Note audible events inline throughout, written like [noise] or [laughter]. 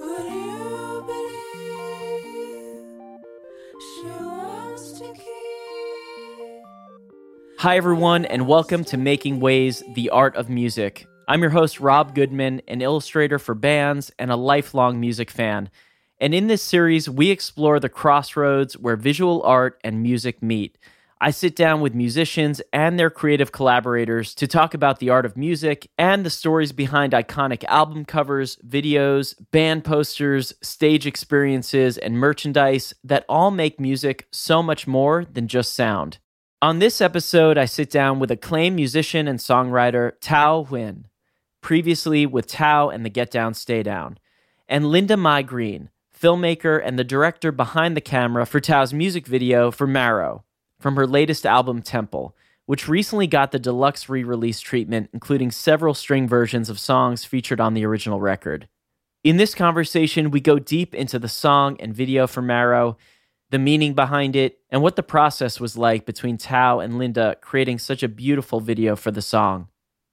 Would you believe she wants to keep? Hi, everyone, and welcome to Making Ways The Art of Music. I'm your host, Rob Goodman, an illustrator for bands and a lifelong music fan. And in this series, we explore the crossroads where visual art and music meet. I sit down with musicians and their creative collaborators to talk about the art of music and the stories behind iconic album covers, videos, band posters, stage experiences, and merchandise that all make music so much more than just sound. On this episode, I sit down with acclaimed musician and songwriter Thao Nguyen, previously with Thao and the Get Down Stay Down, and Linda Mai Green, filmmaker and the director behind the camera for Thao's music video for Marrow from her latest album Temple, which recently got the deluxe re release treatment, including several string versions of songs featured on the original record. In this conversation, we go deep into the song and video for Marrow, the meaning behind it, and what the process was like between Thao and Linda creating such a beautiful video for the song.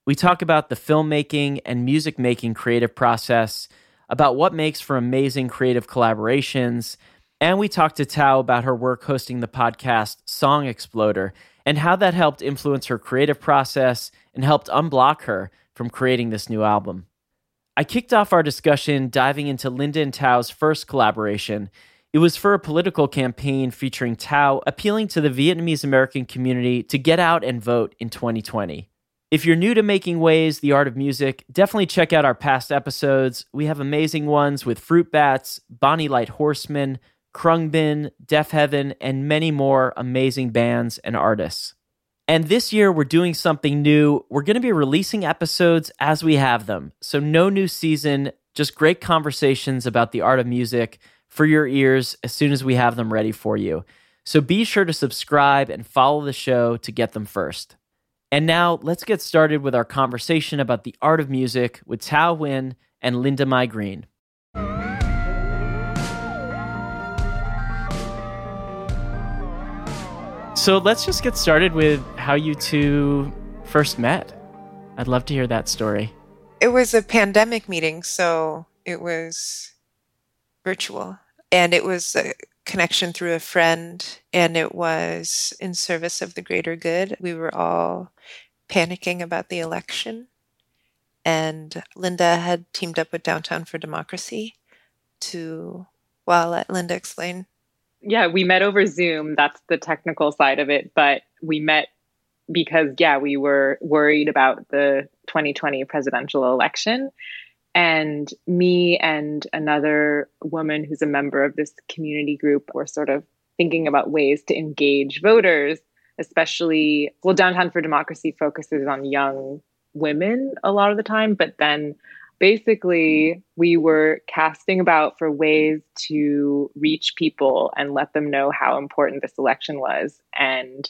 We talk about the filmmaking and music making creative process, about what makes for amazing creative collaborations, and we talked to Thao about her work hosting the podcast Song Exploder and how that helped influence her creative process and helped unblock her from creating this new album. I kicked off our discussion diving into Linda and Thao's first collaboration. It was for a political campaign featuring Thao appealing to the Vietnamese American community to get out and vote in 2020. If you're new to making ways, the art of music, definitely check out our past episodes. We have amazing ones with Fruit Bats, Bonny Light Horseman, Khruangbin, Deafheaven, and many more amazing bands and artists. And this year, we're doing something new. We're going to be releasing episodes as we have them. So, no new season, just great conversations about the art of music for your ears as soon as we have them ready for you. So, be sure to subscribe and follow the show to get them first. And now, let's get started with our conversation about the art of music with Thao Nguyen and Linda Mai Green. So let's just get started with how you two first met. I'd love to hear that story. It was a pandemic meeting, so it was virtual. And it was a connection through a friend, and it was in service of the greater good. We were all panicking about the election. And Linda had teamed up with Downtown for Democracy to, well, let Linda explain yeah, we met over Zoom. That's the technical side of it. But we met because, yeah, we were worried about the 2020 presidential election. And me and another woman who's a member of this community group were sort of thinking about ways to engage voters, especially, well, Downtown for Democracy focuses on young women a lot of the time, but then basically we were casting about for ways to reach people and let them know how important this election was and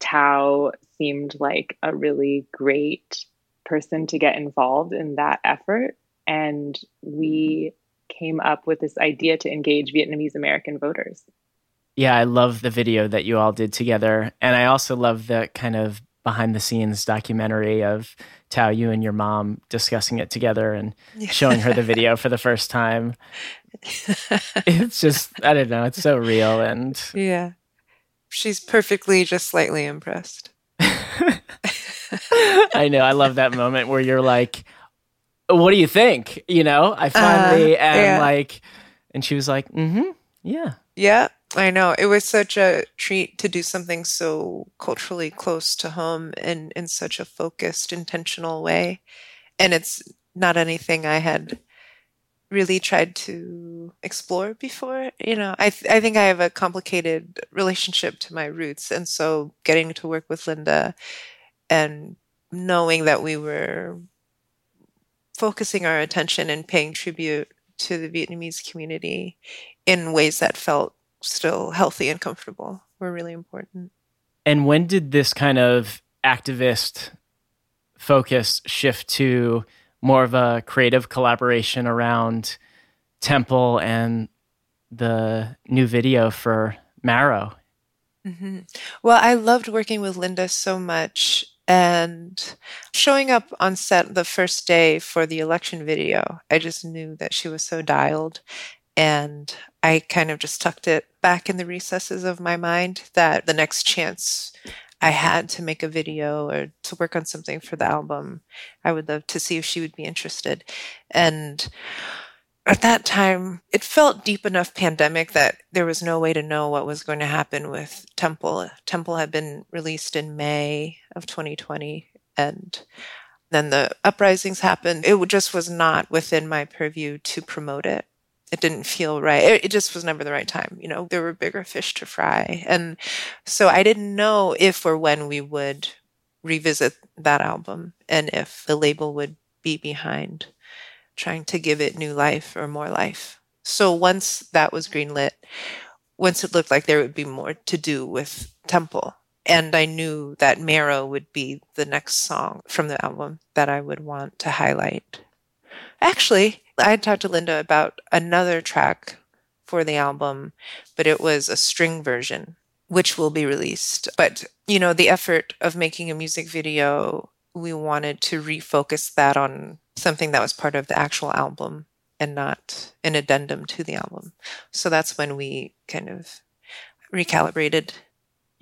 Thao seemed like a really great person to get involved in that effort and we came up with this idea to engage Vietnamese American voters. Yeah, I love the video that you all did together. And I also love the kind of behind the scenes documentary of Thao, you and your mom discussing it together and showing her the [laughs] video for the first time. it's just, I don't know, it's so real. And yeah, she's perfectly just slightly impressed. [laughs] I know. I love that moment where you're like, what do you think? You know, I finally uh, am yeah. like, and she was like, mm hmm, yeah. Yeah, I know. It was such a treat to do something so culturally close to home and in such a focused, intentional way. And it's not anything I had really tried to explore before. You know, I, th- I think I have a complicated relationship to my roots. And so getting to work with Linda and knowing that we were focusing our attention and paying tribute to the Vietnamese community in ways that felt still healthy and comfortable were really important. And when did this kind of activist focus shift to more of a creative collaboration around Temple and the new video for Marrow? Mm-hmm. Well, I loved working with Linda so much And showing up on set the first day for the election video, I just knew that she was so dialed. And I kind of just tucked it back in the recesses of my mind that the next chance I had to make a video or to work on something for the album, I would love to see if she would be interested. And at that time, it felt deep enough pandemic that there was no way to know what was going to happen with Temple. Temple had been released in May of 2020, and then the uprisings happened. It just was not within my purview to promote it. It didn't feel right. It, it just was never the right time. You know, there were bigger fish to fry. And so I didn't know if or when we would revisit that album and if the label would be behind trying to give it new life or more life. So once that was greenlit, once it looked like there would be more to do with Temple, and I knew that Marrow would be the next song from the album that I would want to highlight. Actually, I had talked to Linda about another track for the album, but it was a string version, which will be released. But, you know, the effort of making a music video, we wanted to refocus that on something that was part of the actual album and not an addendum to the album. So that's when we kind of recalibrated.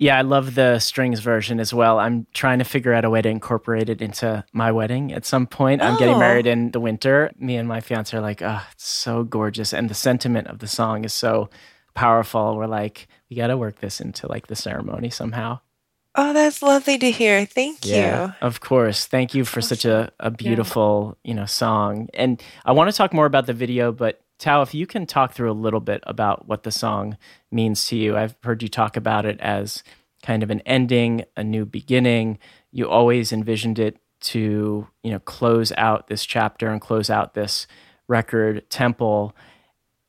Yeah, I love the strings version as well. I'm trying to figure out a way to incorporate it into my wedding at some point. I'm getting Oh. married in the winter. Me and my fiance are like, oh, it's so gorgeous. And the sentiment of the song is so powerful. We're like, we got to work this into like the ceremony somehow. Oh, that's lovely to hear. Thank you. Of course. Thank you for such a, a beautiful, you know, song. And I want to talk more about the video, but Thao, if you can talk through a little bit about what the song means to you. I've heard you talk about it as kind of an ending, a new beginning. You always envisioned it to, you know, close out this chapter and close out this record temple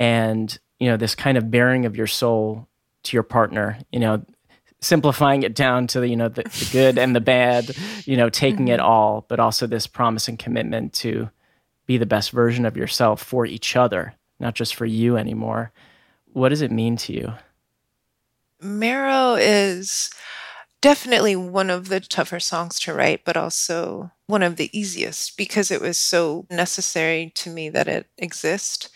and, you know, this kind of bearing of your soul to your partner, you know, simplifying it down to the you know the, the good and the bad you know taking it mm-hmm. all but also this promise and commitment to be the best version of yourself for each other not just for you anymore what does it mean to you Marrow is definitely one of the tougher songs to write, but also one of the easiest because it was so necessary to me that it exist.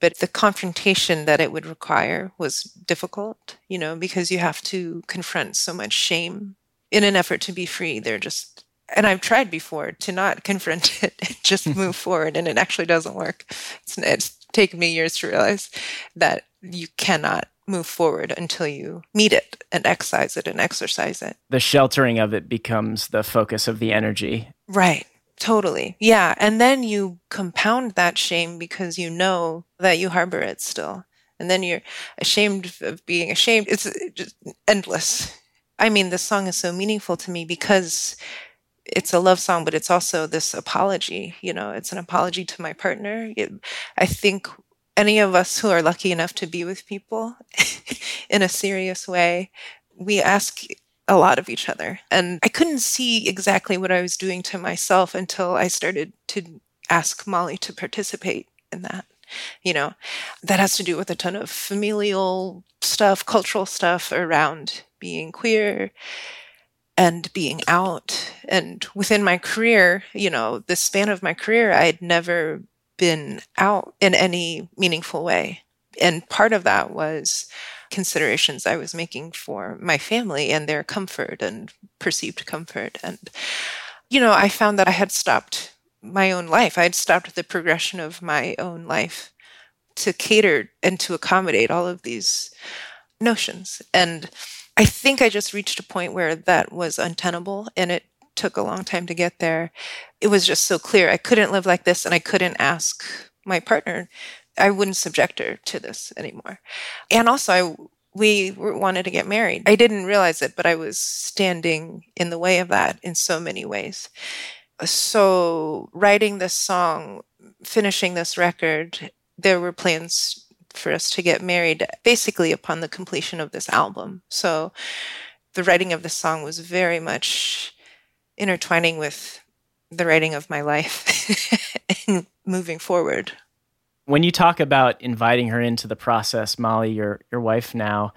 But the confrontation that it would require was difficult, you know, because you have to confront so much shame in an effort to be free. They're just, and I've tried before to not confront [laughs] it and just move forward, and it actually doesn't work. It's, it's taken me years to realize that you cannot move forward until you meet it and excise it and exercise it. the sheltering of it becomes the focus of the energy Right. Totally. Yeah. And then you compound that shame because you know that you harbor it still. And then you're ashamed of being ashamed. It's just endless. I mean, this song is so meaningful to me because it's a love song, but it's also this apology. You know, it's an apology to my partner. It, I think any of us who are lucky enough to be with people [laughs] in a serious way, we ask a lot of each other. And I couldn't see exactly what I was doing to myself until I started to ask Molly to participate in that. You know, that has to do with a ton of familial stuff, cultural stuff around being queer and being out. And within my career, you know, the span of my career, I had never been out in any meaningful way. And part of that was considerations I was making for my family and their comfort and perceived comfort. And, you know, I found that I had stopped my own life. I had stopped the progression of my own life to cater and to accommodate all of these notions. And I think I just reached a point where that was untenable and it took a long time to get there. It was just so clear I couldn't live like this and I couldn't ask my partner I wouldn't subject her to this anymore. And also, I we wanted to get married. I didn't realize it, but I was standing in the way of that in so many ways. So, writing this song, finishing this record, there were plans for us to get married basically upon the completion of this album. So, the writing of this song was very much intertwining with the writing of my life [laughs] and moving forward. when you talk about inviting her into the process molly your your wife now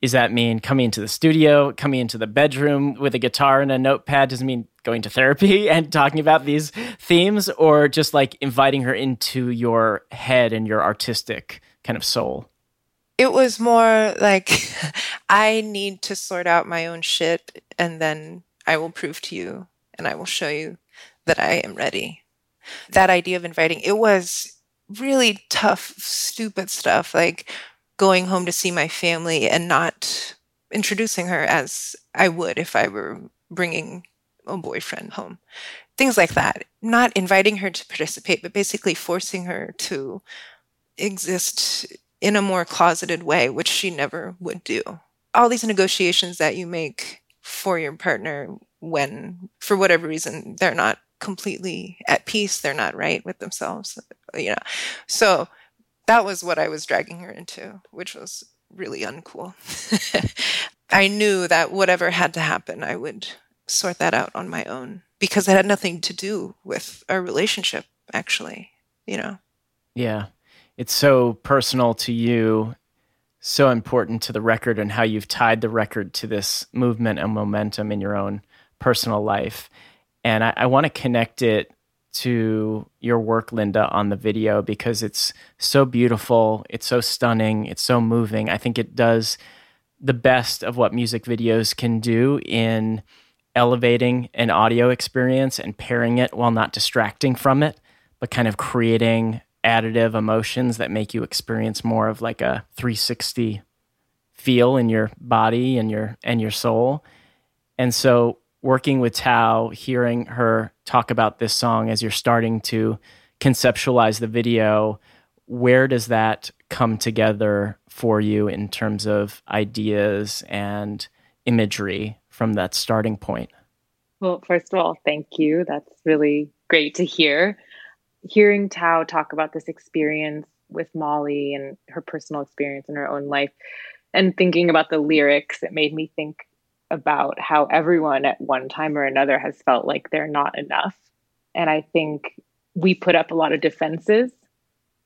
Does that mean coming into the studio, coming into the bedroom with a guitar and a notepad? Does it mean going to therapy [laughs] and talking about these themes, or just like inviting her into your head and your artistic kind of soul? It was more like [laughs] I need to sort out my own shit and then I will prove to you and I will show you that I am ready. That idea of inviting, it was really tough, stupid stuff like going home to see my family and not introducing her as I would if I were bringing a boyfriend home. Things like that. Not inviting her to participate, but basically forcing her to exist in a more closeted way, which she never would do. All these negotiations that you make for your partner when, for whatever reason, they're not completely at peace, they're not right with themselves, you know. So that was what I was dragging her into, which was really uncool. [laughs] I knew that whatever had to happen, I would sort that out on my own because it had nothing to do with our relationship, actually, you know. Yeah. It's so personal to you, so important to the record, and how you've tied the record to this movement and momentum in your own personal life. And I, I want to connect it to your work, Linda, on the video because it's so beautiful, it's so stunning, it's so moving. I think it does the best of what music videos can do in elevating an audio experience and pairing it while not distracting from it, but kind of creating additive emotions that make you experience more of like a 360 feel in your body and your and your soul. And so working with Thao, hearing her talk about this song as you're starting to conceptualize the video, where does that come together for you in terms of ideas and imagery from that starting point? Well, first of all, thank you. That's really great to hear. Hearing Thao talk about this experience with Molly and her personal experience in her own life and thinking about the lyrics, it made me think about how everyone at one time or another has felt like they're not enough. And I think we put up a lot of defenses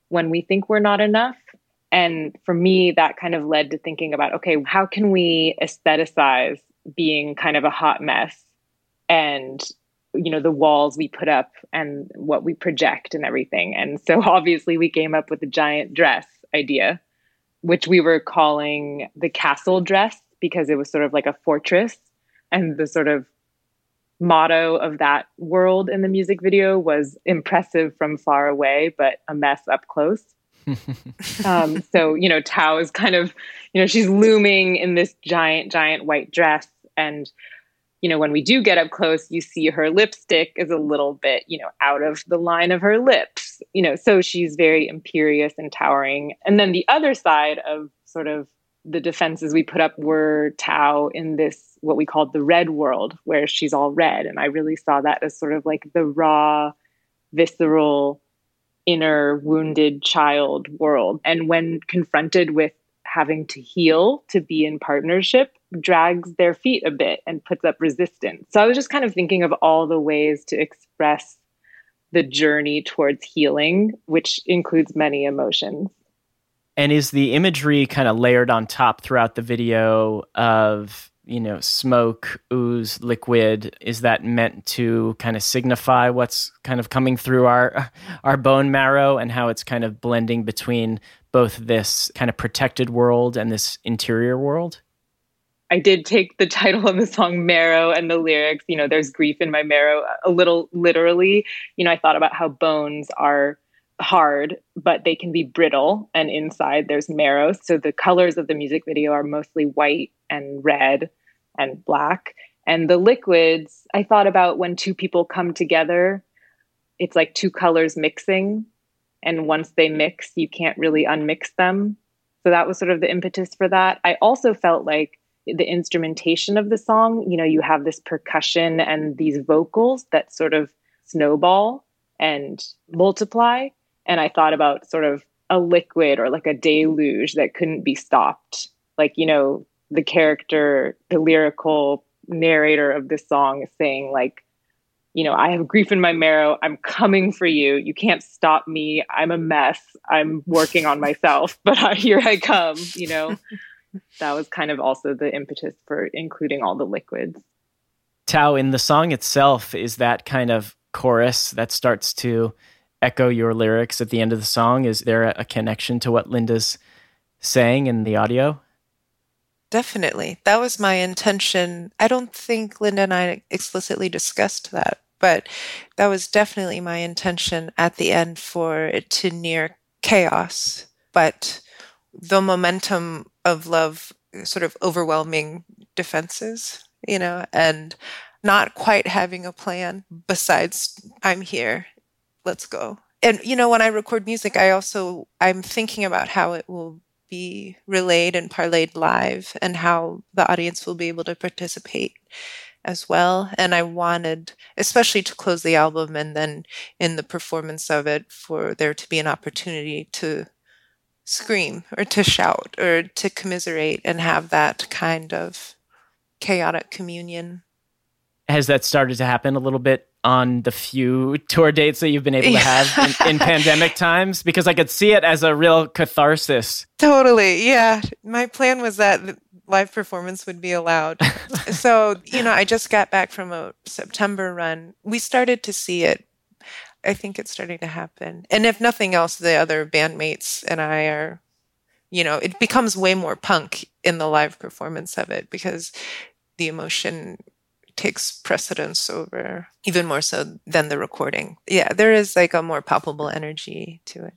when we think we're not enough. And for me, that kind of led to thinking about okay, how can we aestheticize being kind of a hot mess and you know the walls we put up and what we project and everything. And so [laughs] obviously we came up with the giant dress idea which we were calling the castle dress because it was sort of like a fortress. And the sort of motto of that world in the music video was impressive from far away but a mess up close. [laughs] Um, so you know thao is kind of you know she's looming in this giant giant white dress. And you know when we do get up close you see her lipstick is a little bit you know out of the line of her lips you know so she's very imperious and towering and then the other side of sort of the defenses we put up were Thao in this what we called the red world, where she's all red, and I really saw that as sort of like the raw, visceral, inner wounded child world. And when confronted with having to heal to be in partnership, drags their feet a bit and puts up resistance. So I was just kind of thinking of all the ways to express the journey towards healing, which includes many emotions. And is the imagery kind of layered on top throughout the video of, you know, smoke, ooze, liquid? Is that meant to kind of signify what's kind of coming through our [laughs] our bone marrow and how it's kind of blending between both this kind of protected world and this interior world? I did take the title of the song Marrow and the lyrics, you know, there's grief in my marrow a little literally. You know, I thought about how bones are hard, but they can be brittle. And inside there's marrow. So the colors of the music video are mostly white and red and black. And the liquids, I thought about when two people come together, it's like two colors mixing. And once they mix, you can't really unmix them. So that was sort of the impetus for that. I also felt like the instrumentation of the song, you know, you have this percussion and these vocals that sort of snowball and multiply. And I thought about sort of a liquid or like a deluge that couldn't be stopped. Like, you know, the character, the lyrical narrator of this song is saying, like, you know, I have grief in my marrow. I'm coming for you. You can't stop me. I'm a mess. I'm working on myself, [laughs] but here I come, you know. [laughs] that was kind of also the impetus for including all the liquids. Thao, in the song itself, is that kind of chorus that starts to echo your lyrics at the end of the song? Is there a connection to what Linda's saying in the audio? Definitely. That was my intention. I don't think Linda and I explicitly discussed that, but that was definitely my intention at the end for it to near chaos. But the momentum of love sort of overwhelming defenses, you know, and not quite having a plan besides I'm here, let's go. And you know, when I record music, I also I'm thinking about how it will be relayed and parlayed live and how the audience will be able to participate as well. And I wanted, especially to close the album and then in the performance of it, for there to be an opportunity to scream or to shout or to commiserate and have that kind of chaotic communion. Has that started to happen a little bit on the few [laughs] tour dates that you've been able to have in, in [laughs] pandemic times? Because I could see it as a real catharsis. Totally. Yeah. My plan was that live performance would be allowed. [laughs] so, you know, I just got back from a September run. We started to see it I think it's starting to happen. And if nothing else, the other bandmates and I are, you know, it becomes way more punk in the live performance of it because the emotion takes precedence over even more so than the recording. Yeah, there is like a more palpable energy to it.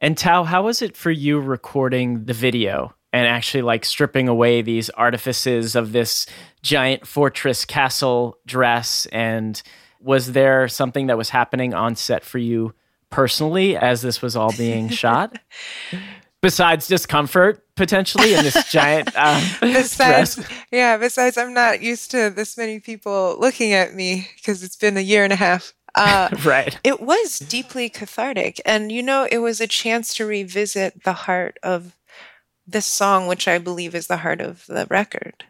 And Thao, how was it for you recording the video and actually like stripping away these artifices of this giant fortress castle dress and was there something that was happening on set for you personally as this was all being [laughs] shot? Besides discomfort potentially in this giant uh, [laughs] besides dress? yeah besides i'm not used to this many people looking at me because it's been a year and a half uh, [laughs] right it was deeply cathartic and you know it was a chance to revisit the heart of this song which i believe is the heart of the record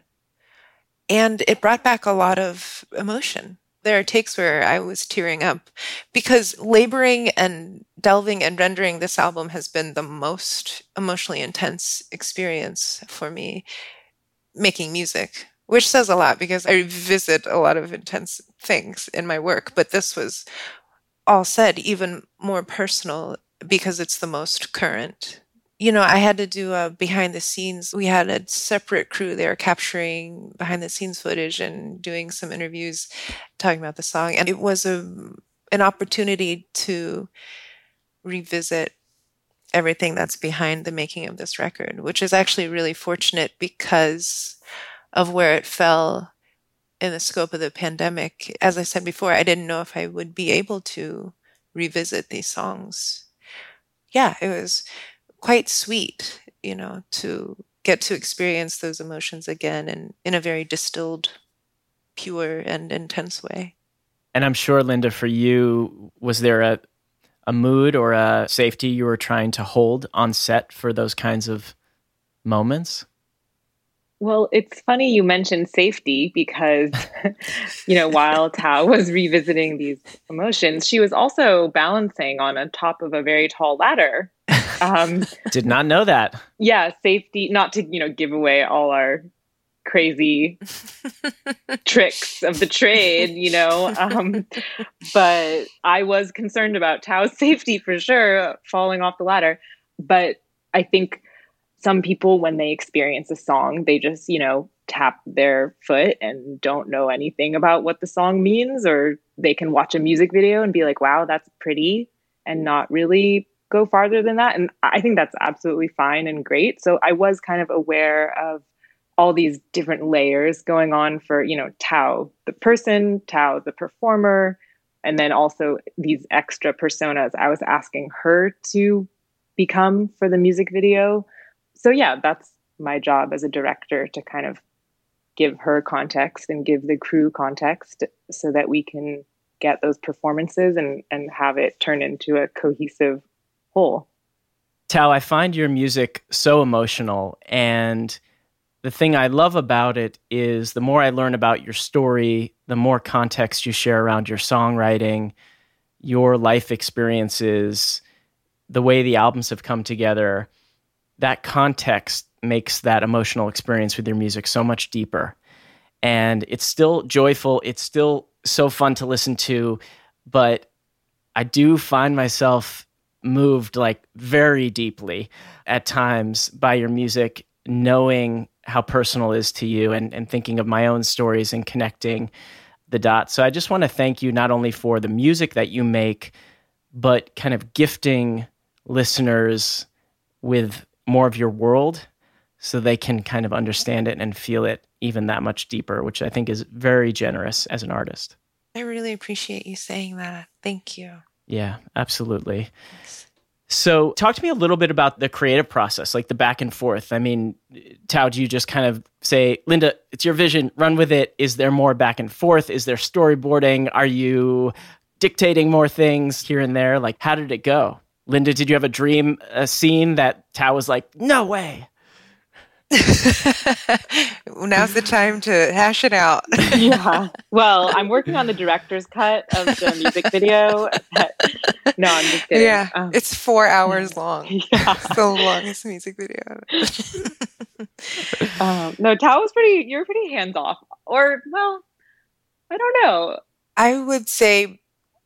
and it brought back a lot of emotion there are takes where I was tearing up because laboring and delving and rendering this album has been the most emotionally intense experience for me making music, which says a lot because I visit a lot of intense things in my work. But this was all said, even more personal because it's the most current you know, I had to do a behind the scenes. We had a separate crew there capturing behind the scenes footage and doing some interviews talking about the song. And it was a an opportunity to revisit everything that's behind the making of this record, which is actually really fortunate because of where it fell in the scope of the pandemic. As I said before, I didn't know if I would be able to revisit these songs. Yeah, it was quite sweet, you know, to get to experience those emotions again and in a very distilled, pure, and intense way. And I'm sure, Linda, for you, was there a a mood or a safety you were trying to hold on set for those kinds of moments? Well, it's funny you mentioned safety because, [laughs] you know, while Thao was revisiting these emotions, she was also balancing on a top of a very tall ladder um, [laughs] Did not know that. Yeah, safety. Not to you know give away all our crazy [laughs] tricks of the trade, you know. Um, but I was concerned about Thao's safety for sure, falling off the ladder. But I think some people, when they experience a song, they just, you know, tap their foot and don't know anything about what the song means, or they can watch a music video and be like, wow, that's pretty, and not really go farther than that. And I think that's absolutely fine and great. So I was kind of aware of all these different layers going on for, you know, Thao, the person, Thao, the performer, and then also these extra personas I was asking her to become for the music video. So yeah, that's my job as a director to kind of give her context and give the crew context so that we can get those performances and and have it turn into a cohesive whole. Thao, I find your music so emotional. And the thing I love about it is the more I learn about your story, the more context you share around your songwriting, your life experiences, the way the albums have come together. That context makes that emotional experience with your music so much deeper. And it's still joyful, it's still so fun to listen to, but I do find myself moved like very deeply at times by your music, knowing how personal it is to you and, and thinking of my own stories and connecting the dots. So I just want to thank you not only for the music that you make, but kind of gifting listeners with more of your world so they can kind of understand it and feel it even that much deeper, which I think is very generous as an artist. I really appreciate you saying that. Thank you. Yeah, absolutely. So, talk to me a little bit about the creative process, like the back and forth. I mean, Thao, do you just kind of say, Linda, it's your vision, run with it? Is there more back and forth? Is there storyboarding? Are you dictating more things here and there? Like, how did it go? Linda, did you have a dream, a scene that Thao was like, no way? [laughs] Now's the time to hash it out. [laughs] yeah. Well, I'm working on the director's cut of the music video. [laughs] no, I'm just kidding. Yeah, Um, it's four hours long. yeah. It's the longest music video. Um, no, Thao was pretty. You're pretty hands off, or well, I don't know. I would say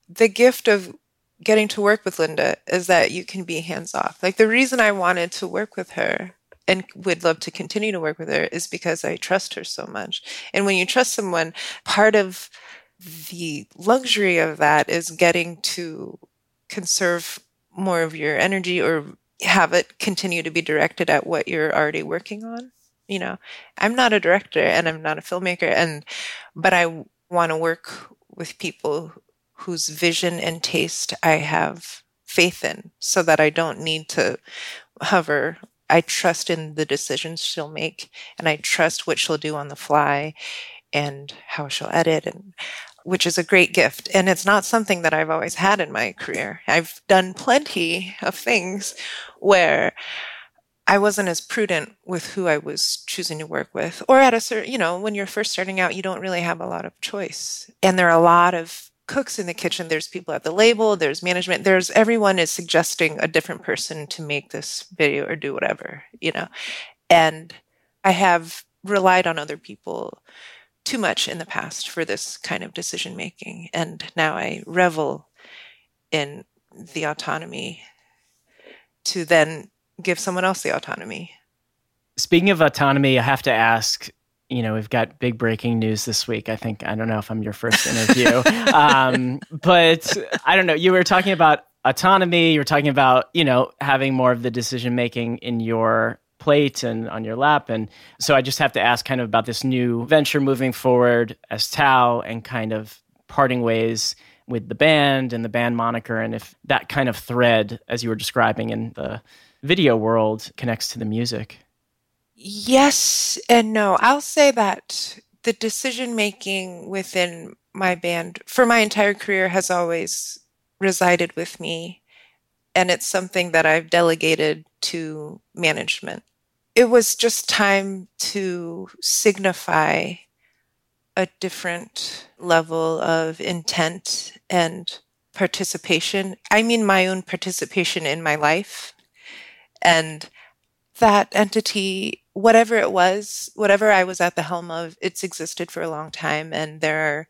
the gift of getting to work with Linda is that you can be hands off. Like the reason I wanted to work with her and would love to continue to work with her is because I trust her so much. And when you trust someone, part of the luxury of that is getting to conserve more of your energy or have it continue to be directed at what you're already working on. You know, I'm not a director and I'm not a filmmaker and but I want to work with people whose vision and taste I have faith in so that I don't need to hover. I trust in the decisions she'll make and I trust what she'll do on the fly and how she'll edit and which is a great gift and it's not something that I've always had in my career. I've done plenty of things where I wasn't as prudent with who I was choosing to work with. Or at a certain, you know, when you're first starting out, you don't really have a lot of choice. And there are a lot of cooks in the kitchen. There's people at the label, there's management, there's everyone is suggesting a different person to make this video or do whatever, you know. And I have relied on other people too much in the past for this kind of decision making. And now I revel in the autonomy to then give someone else the autonomy. Speaking of autonomy, I have to ask. You know, we've got big breaking news this week. I think I don't know if I'm your first interview, [laughs] um, but I don't know. You were talking about autonomy. You were talking about you know having more of the decision making in your plate and on your lap, and so I just have to ask kind of about this new venture moving forward as Thao and kind of parting ways with the band and the band moniker, and if that kind of thread, as you were describing in the video world, connects to the music. Yes and no. I'll say that the decision making within my band for my entire career has always resided with me. And it's something that I've delegated to management. It was just time to signify a different level of intent and participation. I mean, my own participation in my life. And that entity, whatever it was, whatever I was at the helm of, it's existed for a long time. And there are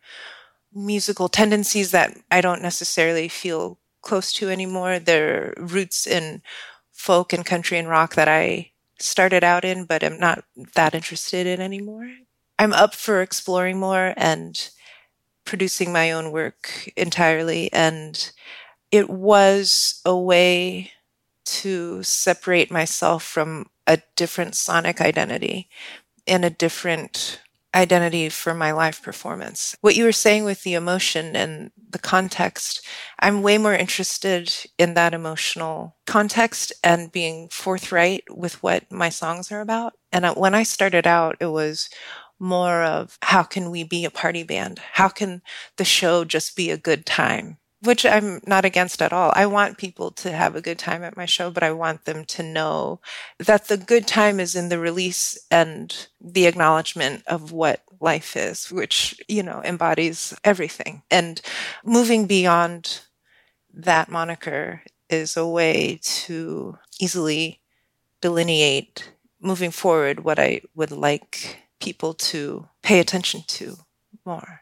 musical tendencies that I don't necessarily feel close to anymore. There are roots in folk and country and rock that I started out in, but I'm not that interested in anymore. I'm up for exploring more and producing my own work entirely. And it was a way to separate myself from a different sonic identity and a different identity for my live performance. What you were saying with the emotion and the context, I'm way more interested in that emotional context and being forthright with what my songs are about. And when I started out, it was more of how can we be a party band? How can the show just be a good time? Which I'm not against at all. I want people to have a good time at my show, but I want them to know that the good time is in the release and the acknowledgement of what life is, which, you know, embodies everything. And moving beyond that moniker is a way to easily delineate moving forward what I would like people to pay attention to more.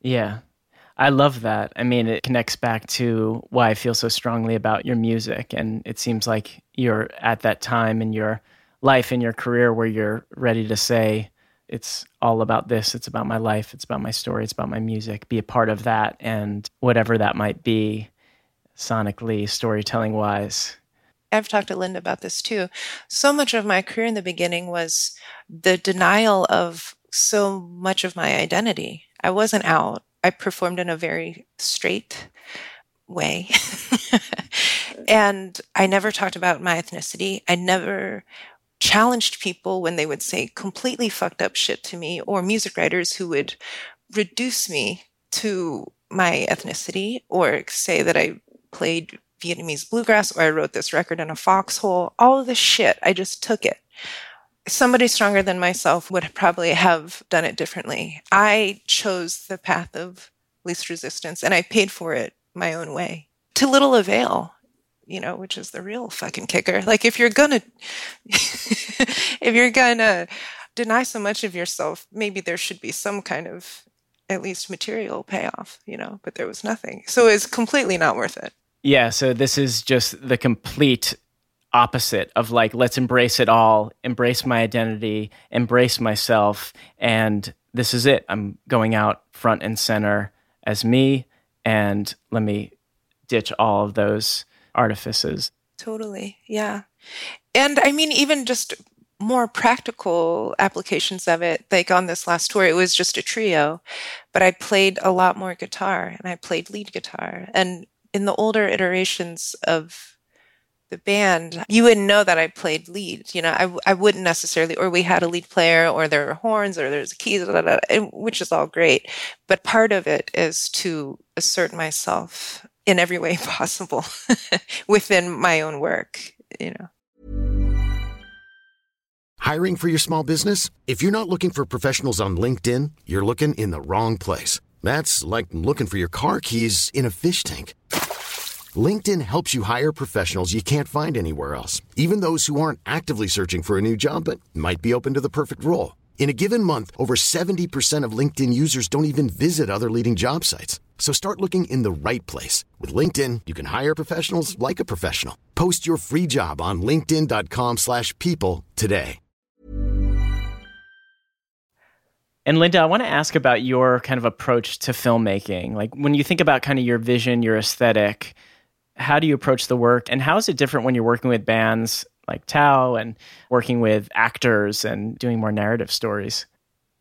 Yeah. I love that. I mean, it connects back to why I feel so strongly about your music. And it seems like you're at that time in your life, in your career, where you're ready to say, it's all about this. It's about my life. It's about my story. It's about my music. Be a part of that. And whatever that might be, sonically, storytelling wise. I've talked to Linda about this too. So much of my career in the beginning was the denial of so much of my identity. I wasn't out. I performed in a very straight way. [laughs] and I never talked about my ethnicity. I never challenged people when they would say completely fucked up shit to me, or music writers who would reduce me to my ethnicity, or say that I played Vietnamese bluegrass, or I wrote this record in a foxhole. All of this shit, I just took it. Somebody stronger than myself would probably have done it differently. I chose the path of least resistance and I paid for it my own way to little avail you know, which is the real fucking kicker. Like if you're gonna [laughs] if you're gonna deny so much of yourself, maybe there should be some kind of at least material payoff, you know, but there was nothing. So it's completely not worth it. Yeah, so this is just the complete opposite of like let's embrace it all, embrace my identity, embrace myself and this is it. I'm going out front and center as me and let me ditch all of those artifices. Totally. Yeah. And I mean, even just more practical applications of it, like on this last tour, it was just a trio, but I played a lot more guitar and I played lead guitar. And in the older iterations of the band, you wouldn't know that I played lead. You know, I, I wouldn't necessarily, or we had a lead player, or there were horns, or there's keys, blah, blah, blah, which is all great. But part of it is to assert myself in every way [laughs] possible within my own work, you know. Hiring for your small business? If you're not looking for professionals on LinkedIn, you're looking in the wrong place. That's like looking for your car keys in a fish tank. LinkedIn helps you hire professionals you can't find anywhere else, even those who aren't actively searching for a new job but might be open to the perfect role. In a given month, over 70% of LinkedIn users don't even visit other leading job sites. So start looking in the right place. With LinkedIn, you can hire professionals like a professional. Post your free job on linkedin.com slash people today. And Linda, I want to ask about your kind of approach to filmmaking. Like when you think about kind of your vision, your aesthetic, how do you approach the work? And how is it different when you're working with bands like Thao and working with actors and doing more narrative stories?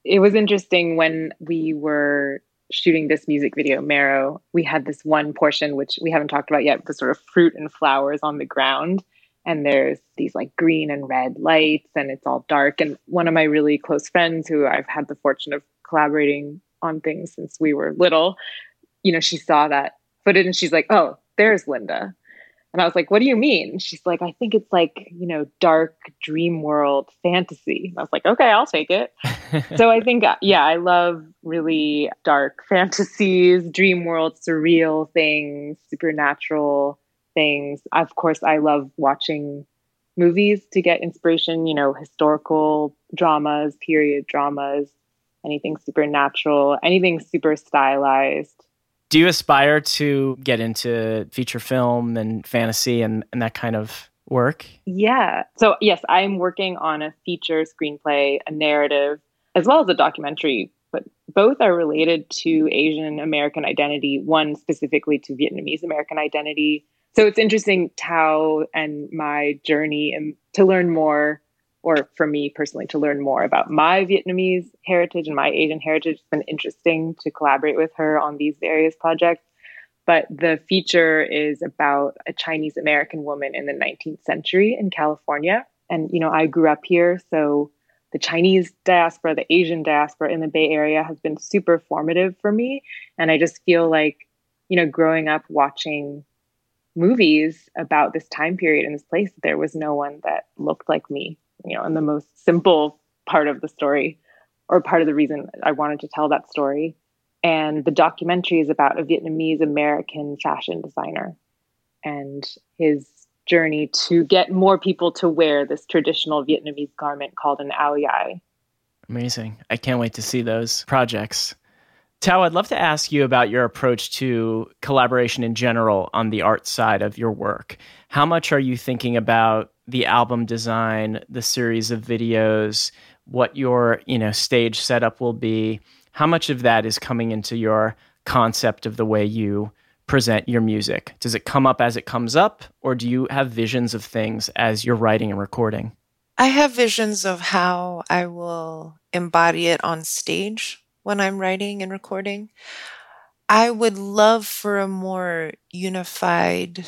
It was interesting when we were shooting this music video, Marrow, we had this one portion which we haven't talked about yet, the sort of fruit and flowers on the ground. And there's these like green and red lights, and it's all dark. And one of my really close friends, who I've had the fortune of collaborating on things since we were little, you know, she saw that footage and she's like, oh, there's Linda. And I was like, what do you mean? She's like, I think it's like, you know, dark dream world fantasy. And I was like, okay, I'll take it. [laughs] so I think, uh, yeah, I love really dark [laughs] fantasies, dream world, surreal things, supernatural things. Of course, I love watching movies to get inspiration, you know, historical dramas, period dramas, anything supernatural, anything super stylized do you aspire to get into feature film and fantasy and, and that kind of work? Yeah. So, yes, I'm working on a feature screenplay, a narrative, as well as a documentary, but both are related to Asian American identity, one specifically to Vietnamese American identity. So, it's interesting, Thao, and my journey and to learn more or for me personally to learn more about my Vietnamese heritage and my Asian heritage. It's been interesting to collaborate with her on these various projects. But the feature is about a Chinese American woman in the 19th century in California. And, you know, I grew up here. So the Chinese diaspora, the Asian diaspora in the Bay Area has been super formative for me. And I just feel like, you know, growing up watching movies about this time period in this place, there was no one that looked like me you know, and the most simple part of the story, or part of the reason I wanted to tell that story. And the documentary is about a Vietnamese American fashion designer and his journey to get more people to wear this traditional Vietnamese garment called an áo dài. Amazing. I can't wait to see those projects. Thao, I'd love to ask you about your approach to collaboration in general on the art side of your work. How much are you thinking about the album design, the series of videos, what your, you know, stage setup will be? How much of that is coming into your concept of the way you present your music? Does it come up as it comes up, or do you have visions of things as you're writing and recording? I have visions of how I will embody it on stage when I'm writing and recording. I would love for a more unified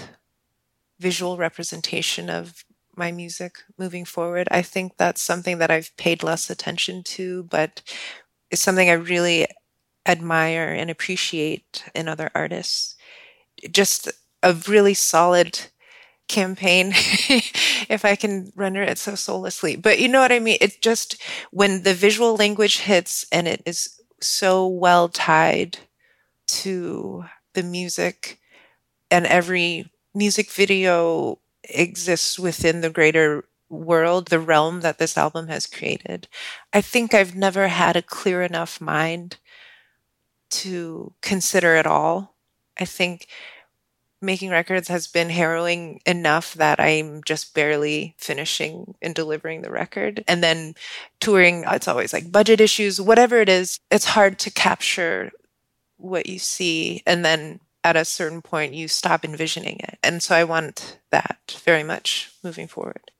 visual representation of my music moving forward. I think that's something that I've paid less attention to, but it's something I really admire and appreciate in other artists. Just a really solid campaign, [laughs] if I can render it so soullessly. But you know what I mean? It's just when the visual language hits and it is so well tied to the music and every music video exists within the greater world, the realm that this album has created. I think I've never had a clear enough mind to consider it all. I think making records has been harrowing enough that I'm just barely finishing and delivering the record. And then touring, it's always like budget issues, whatever it is, it's hard to capture what you see. And then at a certain point, you stop envisioning it. And so I want that very much moving forward.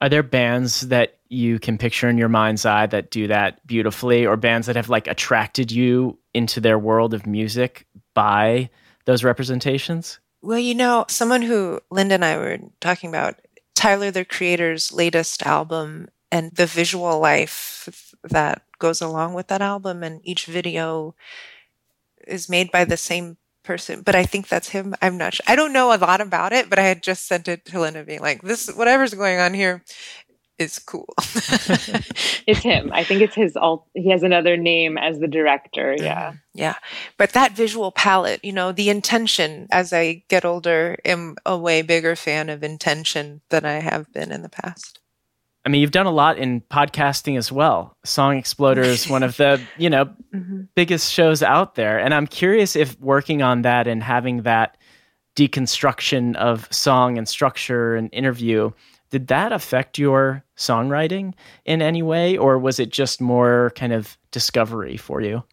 Are there bands that you can picture in your mind's eye that do that beautifully, or bands that have like attracted you into their world of music by those representations? Well, you know, someone who Linda and I were talking about, Tyler, the creator's latest album, and the visual life that goes along with that album, and each video is made by the same person, but I think that's him. I'm not sure. I don't know a lot about it, but I had just sent it to Linda being like, this, whatever's going on here is cool. [laughs] [laughs] it's him. I think it's his alt. He has another name as the director. Yeah. Mm, yeah. But that visual palette, you know, the intention as I get older, am a way bigger fan of intention than I have been in the past. I mean, you've done a lot in podcasting as well. Song Exploder is one of the, [laughs] you know, mm-hmm. biggest shows out there. And I'm curious if working on that and having that deconstruction of song and structure and interview did that affect your songwriting in any way, or was it just more kind of discovery for you?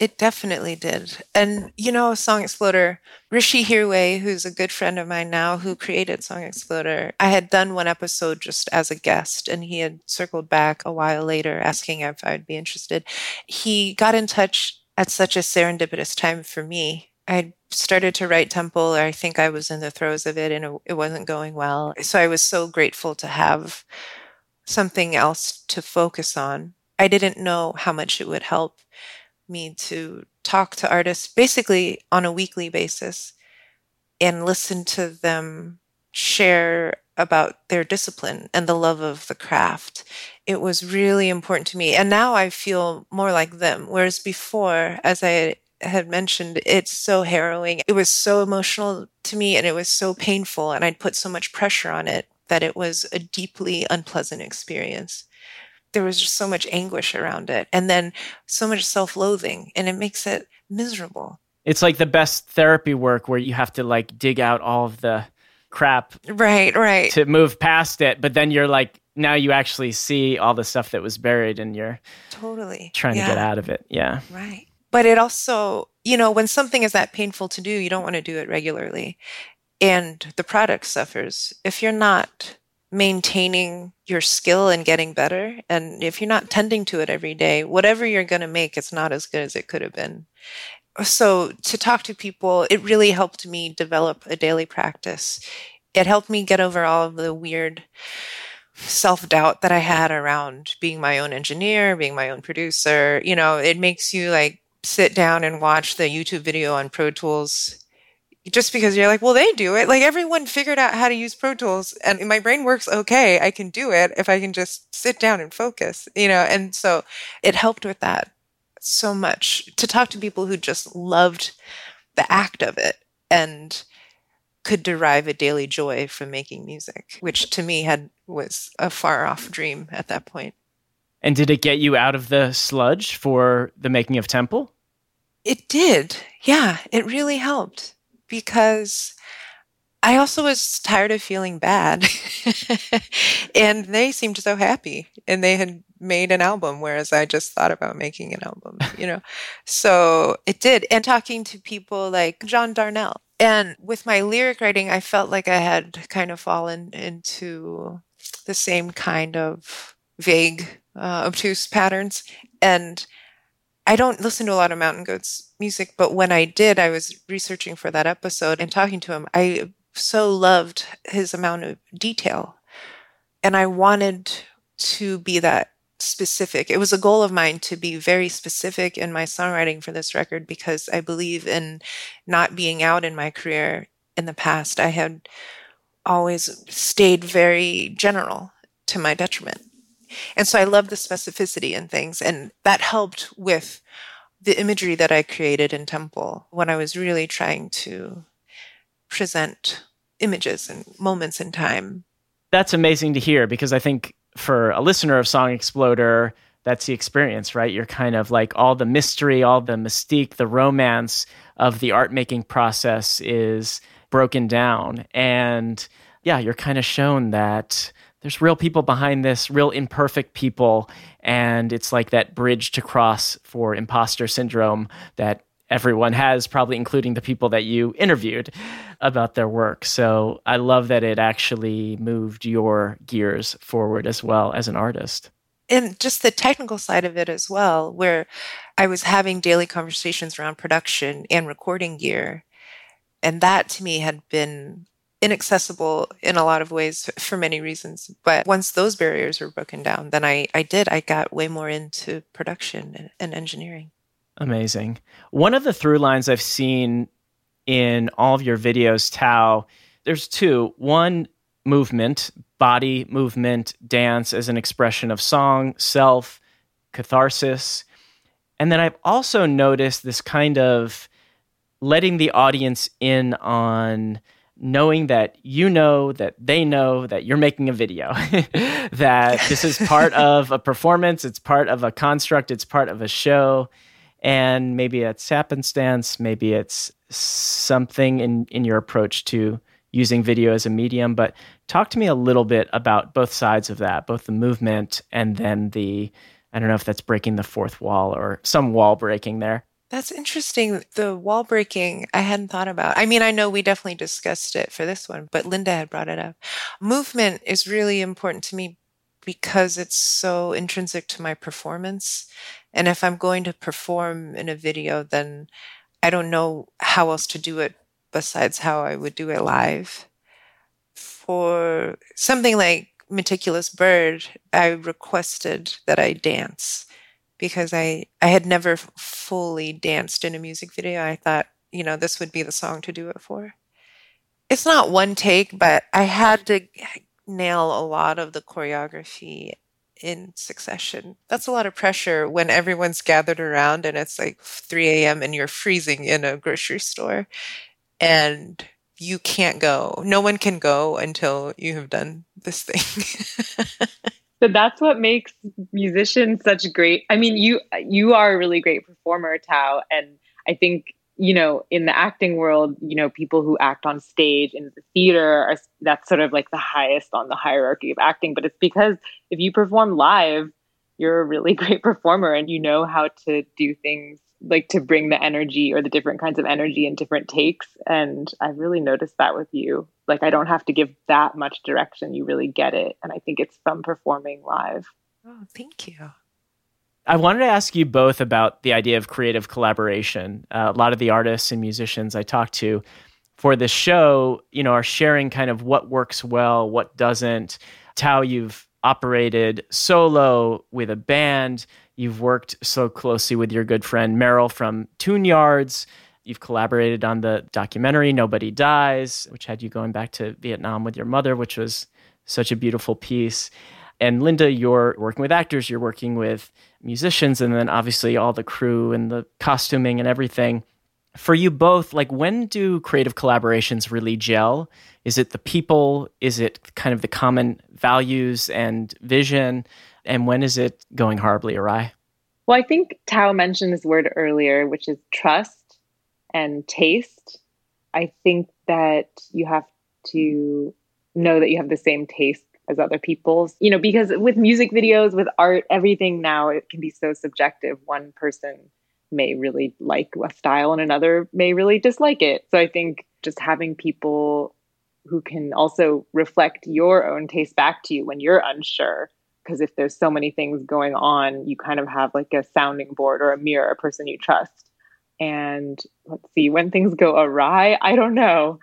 It definitely did. And, you know, Song Exploder, Hrishi Hirway, who's a good friend of mine now, who created Song Exploder, I had done one episode just as a guest, and he had circled back a while later asking if I'd be interested. He got in touch at such a serendipitous time for me I started to write Temple. I think I was in the throes of it and it wasn't going well. So I was so grateful to have something else to focus on. I didn't know how much it would help me to talk to artists basically on a weekly basis and listen to them share about their discipline and the love of the craft. It was really important to me. And now I feel more like them. Whereas before, as I had mentioned, it's so harrowing. It was so emotional to me and it was so painful. And I'd put so much pressure on it that it was a deeply unpleasant experience. There was just so much anguish around it and then so much self loathing, and it makes it miserable. It's like the best therapy work where you have to like dig out all of the crap. Right, right. To move past it. But then you're like, now you actually see all the stuff that was buried and you're totally trying yeah. to get out of it. Yeah. Right. But it also, you know, when something is that painful to do, you don't want to do it regularly. And the product suffers. If you're not maintaining your skill and getting better, and if you're not tending to it every day, whatever you're going to make, it's not as good as it could have been. So to talk to people, it really helped me develop a daily practice. It helped me get over all of the weird self doubt that I had around being my own engineer, being my own producer. You know, it makes you like sit down and watch the YouTube video on Pro Tools just because you're like, well, they do it. Like everyone figured out how to use Pro Tools and my brain works okay. I can do it if I can just sit down and focus, you know? And so it helped with that so much to talk to people who just loved the act of it and could derive a daily joy from making music, which to me had was a far off dream at that point. And did it get you out of the sludge for the making of Temple? It did. Yeah, it really helped because I also was tired of feeling bad. [laughs] and they seemed so happy and they had made an album whereas I just thought about making an album, [laughs] you know. so it did. And talking to people like John Darnielle. And with my lyric writing, I felt like I had kind of fallen into the same kind of vague, uh, obtuse patterns. And I don't listen to a lot of Mountain Goats music, but when I did, I was researching for that episode and talking to him. I so loved his amount of detail. And I wanted to be that specific. It was a goal of mine to be very specific in my songwriting for this record because I believe in not being out in my career in the past. I had always stayed very general to my detriment. And so I love the specificity in things. And that helped with the imagery that I created in Temple when I was really trying to present images and moments in time. That's amazing to hear because I think for a listener of Song Exploder, that's the experience, right? You're kind of like all the mystery, all the mystique, the romance of the art making process is broken down. And yeah, you're kind of shown that there's real people behind this, real imperfect people. And it's like that bridge to cross for imposter syndrome that everyone has, probably including the people that you interviewed about their work. So I love that it actually moved your gears forward as well as an artist. And just the technical side of it as well, where I was having daily conversations around production and recording gear. And that to me had been inaccessible in a lot of ways for many reasons. But once those barriers were broken down, then I, I did. I got way more into production and engineering. Amazing. One of the through lines I've seen in all of your videos, Thao, there's two. One, movement, body movement, dance as an expression of song, self, catharsis. And then I've also noticed this kind of letting the audience in on knowing that you know that they know that you're making a video. [laughs] That this is part [laughs] of a performance it's part of a construct it's part of a show. And maybe it's happenstance maybe it's something in in your approach to using video as a medium. But talk to me a little bit about both sides of that both the movement and then the i don't know if that's breaking the fourth wall or some wall breaking there that's interesting. The wall breaking, I hadn't thought about. I mean, I know we definitely discussed it for this one, but Linda had brought it up. Movement is really important to me because it's so intrinsic to my performance. And if I'm going to perform in a video, then I don't know how else to do it besides how I would do it live. For something like Meticulous Bird, I requested that I dance because I I had never fully danced in a music video. I thought, you know, this would be the song to do it for. It's not one take, but I had to nail a lot of the choreography in succession. That's a lot of pressure when everyone's gathered around and it's like 3 a.m. and you're freezing in a grocery store and you can't go. No one can go until you have done this thing. [laughs] So that's what makes musicians such great. I mean, you you are a really great performer, Thao, and I think you know in the acting world, you know, people who act on stage in the theater are that's sort of like the highest on the hierarchy of acting. But it's because if you perform live, you're a really [laughs] great performer and you know how to do things like to bring the energy or the different kinds of energy and different takes. And I really noticed that with you. Like I don't have to give that much direction. You really get it. And I think it's from performing live. Oh, thank you. I wanted to ask you both about the idea of creative collaboration. Uh, a lot of the artists and musicians I talked to for this show, you know, are sharing kind of what works well, what doesn't. how you've operated solo with a band. You've worked so closely with your good friend Merrill from Tune Yards. You've collaborated on the documentary Nobody Dies, which had you going back to Vietnam with your mother, which was such a beautiful piece. And Linda, you're working with actors, you're working with musicians, and then obviously all the crew and the costuming and everything. For you both, like when do creative collaborations really gel? Is it the people? Is it kind of the common values and vision? And when is it going horribly awry? Well, I think Thao mentioned this word earlier, which is trust and taste. I think that you have to know that you have the same taste as other people's, you know, because with music videos, with art, everything now, it can be so subjective. One person may really like a style and another may really dislike it. So I think just having people who can also reflect your own taste back to you when you're unsure because if there's so many things going on you kind of have like a sounding board or a mirror a person you trust. And let's see when things go awry i don't know.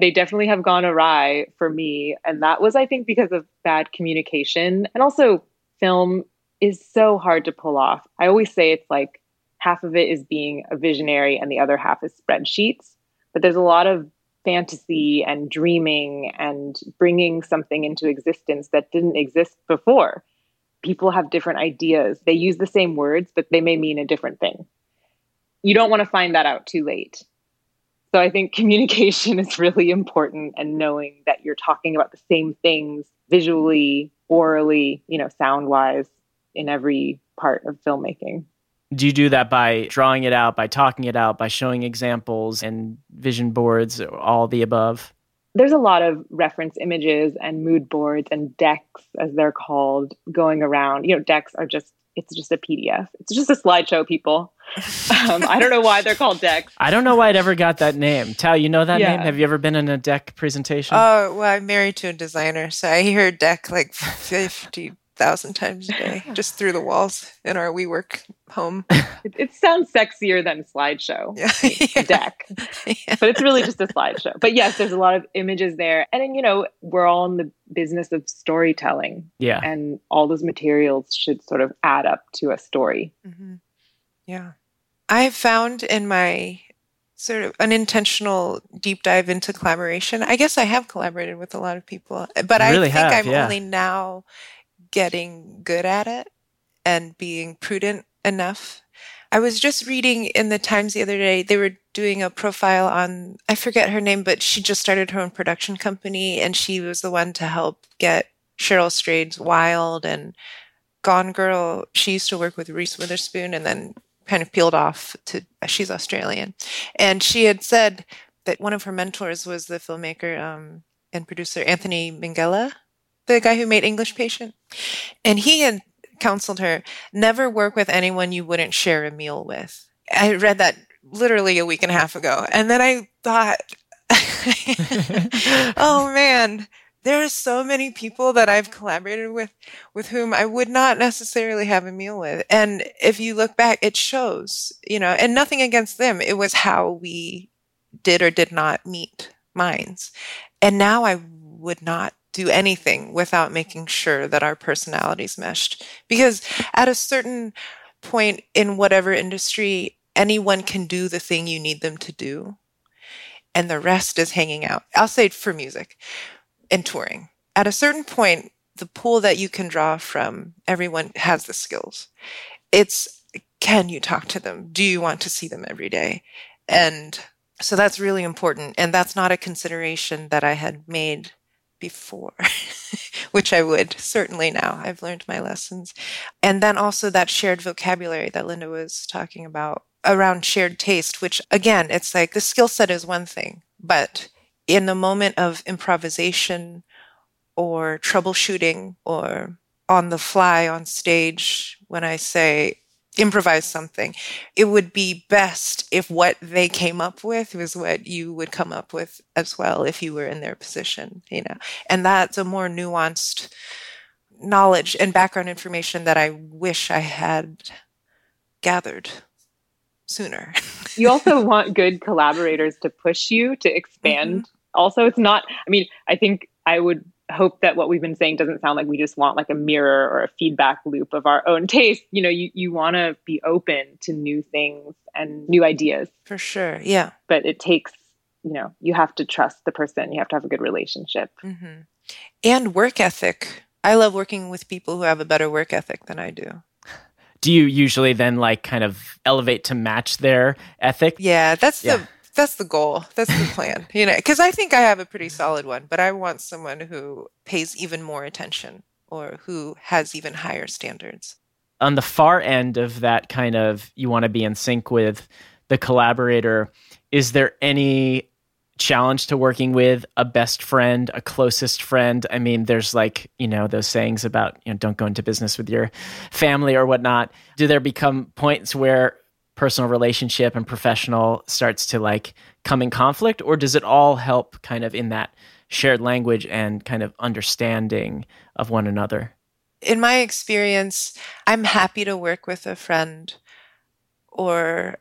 They definitely have gone awry for me. And that was i think because of bad communication. And also film is so hard to pull off. I always say it's like half of it is being a visionary and the other half is spreadsheets. But there's a lot of fantasy and dreaming and bringing something into existence that didn't exist before. People have different ideas. They use the same words, but they may mean a different thing. You don't want to find that out too late. So I think [laughs] communication is really important and knowing that you're talking about the same things visually, orally, you know, sound wise in every part of filmmaking. Do you do that by drawing it out, by talking it out, by showing examples and vision boards, all the above? There's a lot of reference images and mood boards and decks, as they're called, going around. You know, decks are just, it's just a PDF. It's just a slideshow, people. [laughs] Um, I don't know why they're called decks. I don't know why it ever got that name. Thao, you know that Yeah. name? Have you ever been in a deck presentation? Oh, well, I'm married to a designer, so I hear deck like [laughs] 50,000 times a day just through the walls in our WeWork home. [laughs] It, it sounds sexier than slideshow. [laughs] Yeah. deck. Yeah. but it's really just a slideshow. But yes, there's a lot of images there. And then, you know, we're all in the business of storytelling, yeah. and all those materials should sort of add up to a story. Mhm. Yeah. I have found in my sort of unintentional deep dive into collaboration, I guess I have collaborated with a lot of people, but You I really think have, I'm yeah. only now getting good at it and being prudent enough. I was just reading in the Times the other day, they were doing a profile on, I forget her name, but she just started her own production company and she was the one to help get Cheryl Strayed's Wild and Gone Girl. She used to work with Reese Witherspoon and then kind of peeled off to, she's Australian. And she had said that one of her mentors was the filmmaker um, and producer Anthony Minghella, the guy who made English Patient. And he had counseled her never work with anyone you wouldn't share a meal with. I read that literally a week and a half ago. And then I thought, [laughs] oh man, there are so many people that I've collaborated with with whom I would not necessarily have a meal with. And if you look back, it shows, you know, and nothing against them. It was how we did or did not meet minds. And now I would not do anything without making sure that our personalities meshed. Because at a certain point in whatever industry, anyone can do the thing you need them to do. And the rest is hanging out. I'll say for music and touring. At a certain point, the pool that you can draw from, everyone has the skills. It's can you talk to them? Do you want to see them every day? And so that's really important. And that's not a consideration that I had made before, [laughs] which I would certainly now. I've learned my lessons. And then also that shared vocabulary that Linda was talking about around shared taste, which again, it's like the skill set is one thing, but in the moment of improvisation or troubleshooting or on the fly on stage, when I say improvise something, it would be best if what they came up with was what you would come up with as well if you were in their position, you know. And that's a more nuanced knowledge and background information that I wish I had gathered sooner. [laughs] You also want good collaborators to push you to expand. Mm-hmm. Also, it's not, I mean, I think I would hope that what we've been saying doesn't sound like we just want like a mirror or a feedback loop of our own taste. You know, you, you want to be open to new things and new ideas, For sure. Yeah. but it takes, you know, you have to trust the person. You have to have a good relationship. hmm And work ethic. I love working with people who have a better work ethic than I do. do you usually then like kind of elevate to match their ethic? Yeah, that's Yeah. the that's the goal. That's the plan. [laughs] you know, because I think I have a pretty solid one, but I want someone who pays even more attention or who has even higher standards. On the far end of that kind of you want to be in sync with the collaborator, is there any challenge to working with a best friend, a closest friend? I mean, there's like, you know, those sayings about, you know, don't go into business with your family or whatnot. Do there become points where personal relationship and professional starts to like come in conflict or does it all help kind of in that shared language and kind of understanding of one another? In my experience, I'm happy to work with a friend or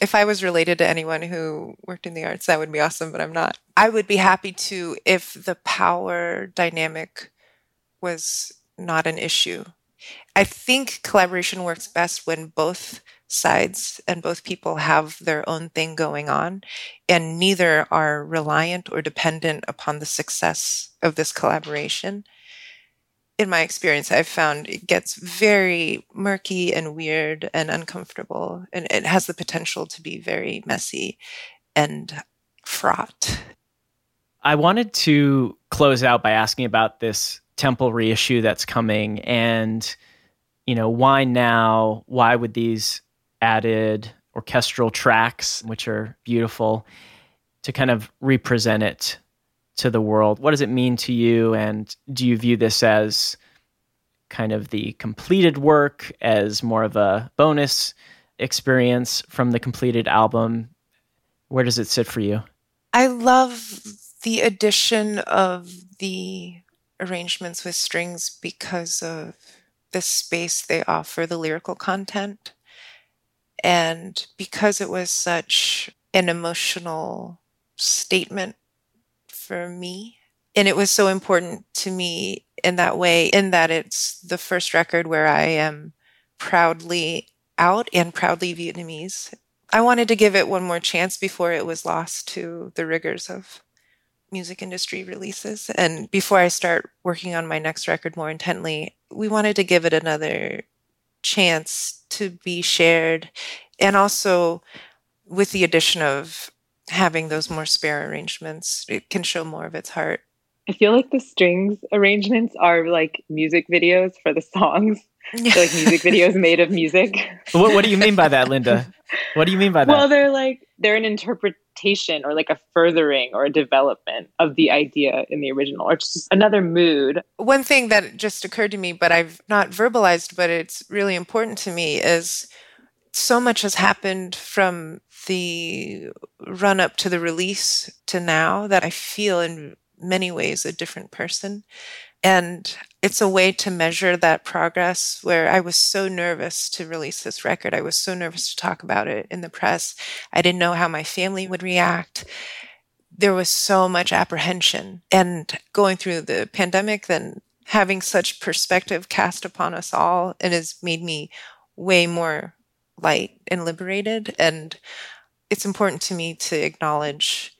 if I was related to anyone who worked in the arts, that would be awesome, but I'm not. I would be happy to if the power dynamic was not an issue. I think collaboration works best when both sides and both people have their own thing going on and neither are reliant or dependent upon the success of this collaboration. In my experience, I've found it gets very murky and weird and uncomfortable, and it has the potential to be very messy and fraught. I wanted to close out by asking about this temple reissue that's coming and you know why now why would these added orchestral tracks which are beautiful to kind of represent it to the world. What does it mean to you? And do you view this as kind of the completed work as more of a bonus experience from the completed album? Where does it sit for you? I love the addition of the arrangements with strings because of the space they offer the lyrical content and because it was such an emotional statement for me and it was so important to me in that way in that it's the first record where I am proudly out and proudly Vietnamese I wanted to give it one more chance before it was lost to the rigors of music industry releases. And before I start working on my next record more intently, we wanted to give it another chance to be shared. And also, with the addition of having those more spare arrangements, it can show more of its heart. I feel like the strings arrangements are like music videos for the [laughs] songs. They're like music [laughs] videos made of music. what, what do you mean by that linda what do you mean by that Well, they're like they're an interpretation or like a furthering or a development of the idea in the original, or just another mood. One thing that just occurred to me, but I've not verbalized, but it's really important to me, is so much has happened from the run up to the release to now that I feel in many ways a different person. And it's a way to measure that progress where I was so nervous to release this record. I was so nervous to talk about it in the press. I didn't know how my family would react. There was so much apprehension. And going through the pandemic, then having such perspective cast upon us all, it has made me way more light and liberated. And it's important to me to acknowledge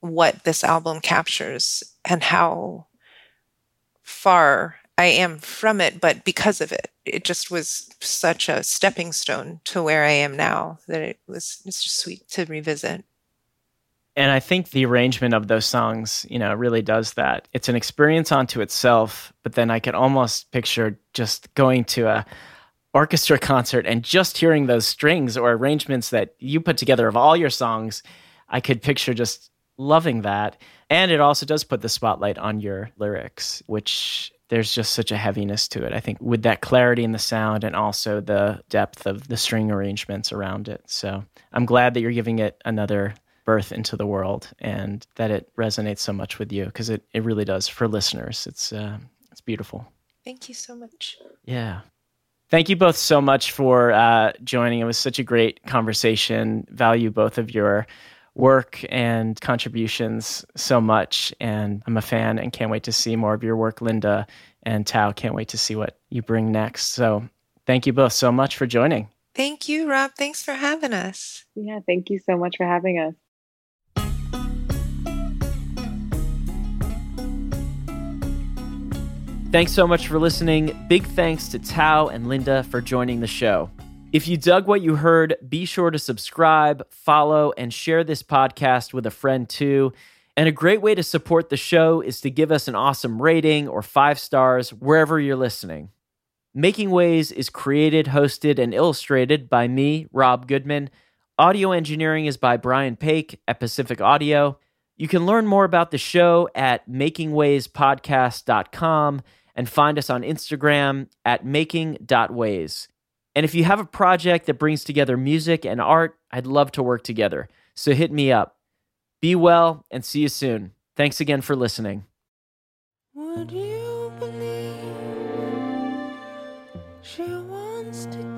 what this album captures and how far I am from it, but because of it, it just was such a stepping stone to where I am now that it was it's just sweet to revisit. and I think the arrangement of those songs, you know, really does that. It's an experience onto itself, but then I could almost picture just going to a orchestra concert and just hearing those strings or arrangements that you put together of all your songs. I could picture just loving that. And it also does put the spotlight on your lyrics, which there's just such a heaviness to it. I think with that clarity in the sound and also the depth of the string arrangements around it. So I'm glad that you're giving it another birth into the world and that it resonates so much with you because it, it really does for listeners. It's uh, it's beautiful. Thank you so much. Yeah. Thank you both so much for uh, joining. It was such a great conversation. Value both of your work and contributions so much. And I'm a fan and can't wait to see more of your work, Linda and Thao. Can't wait to see what you bring next. So thank you both so much for joining. Thank you, Rob. Thanks for having us. Yeah, thank you so much for having us. Thanks so much for listening. Big thanks to Thao and Linda for joining the show. If you dug what you heard, be sure to subscribe, follow, and share this podcast with a friend too. And a great way to support the show is to give us an awesome rating or five stars wherever you're listening. Making Ways is created, hosted, and illustrated by me, Rob Goodman. Audio engineering is by Brian Paik at Pacific Audio. You can learn more about the show at makingwayspodcast.com and find us on Instagram at making.ways. And if you have a project that brings together music and art, I'd love to work together. So hit me up. Be well and see you soon. Thanks again for listening. Would you believe she wants to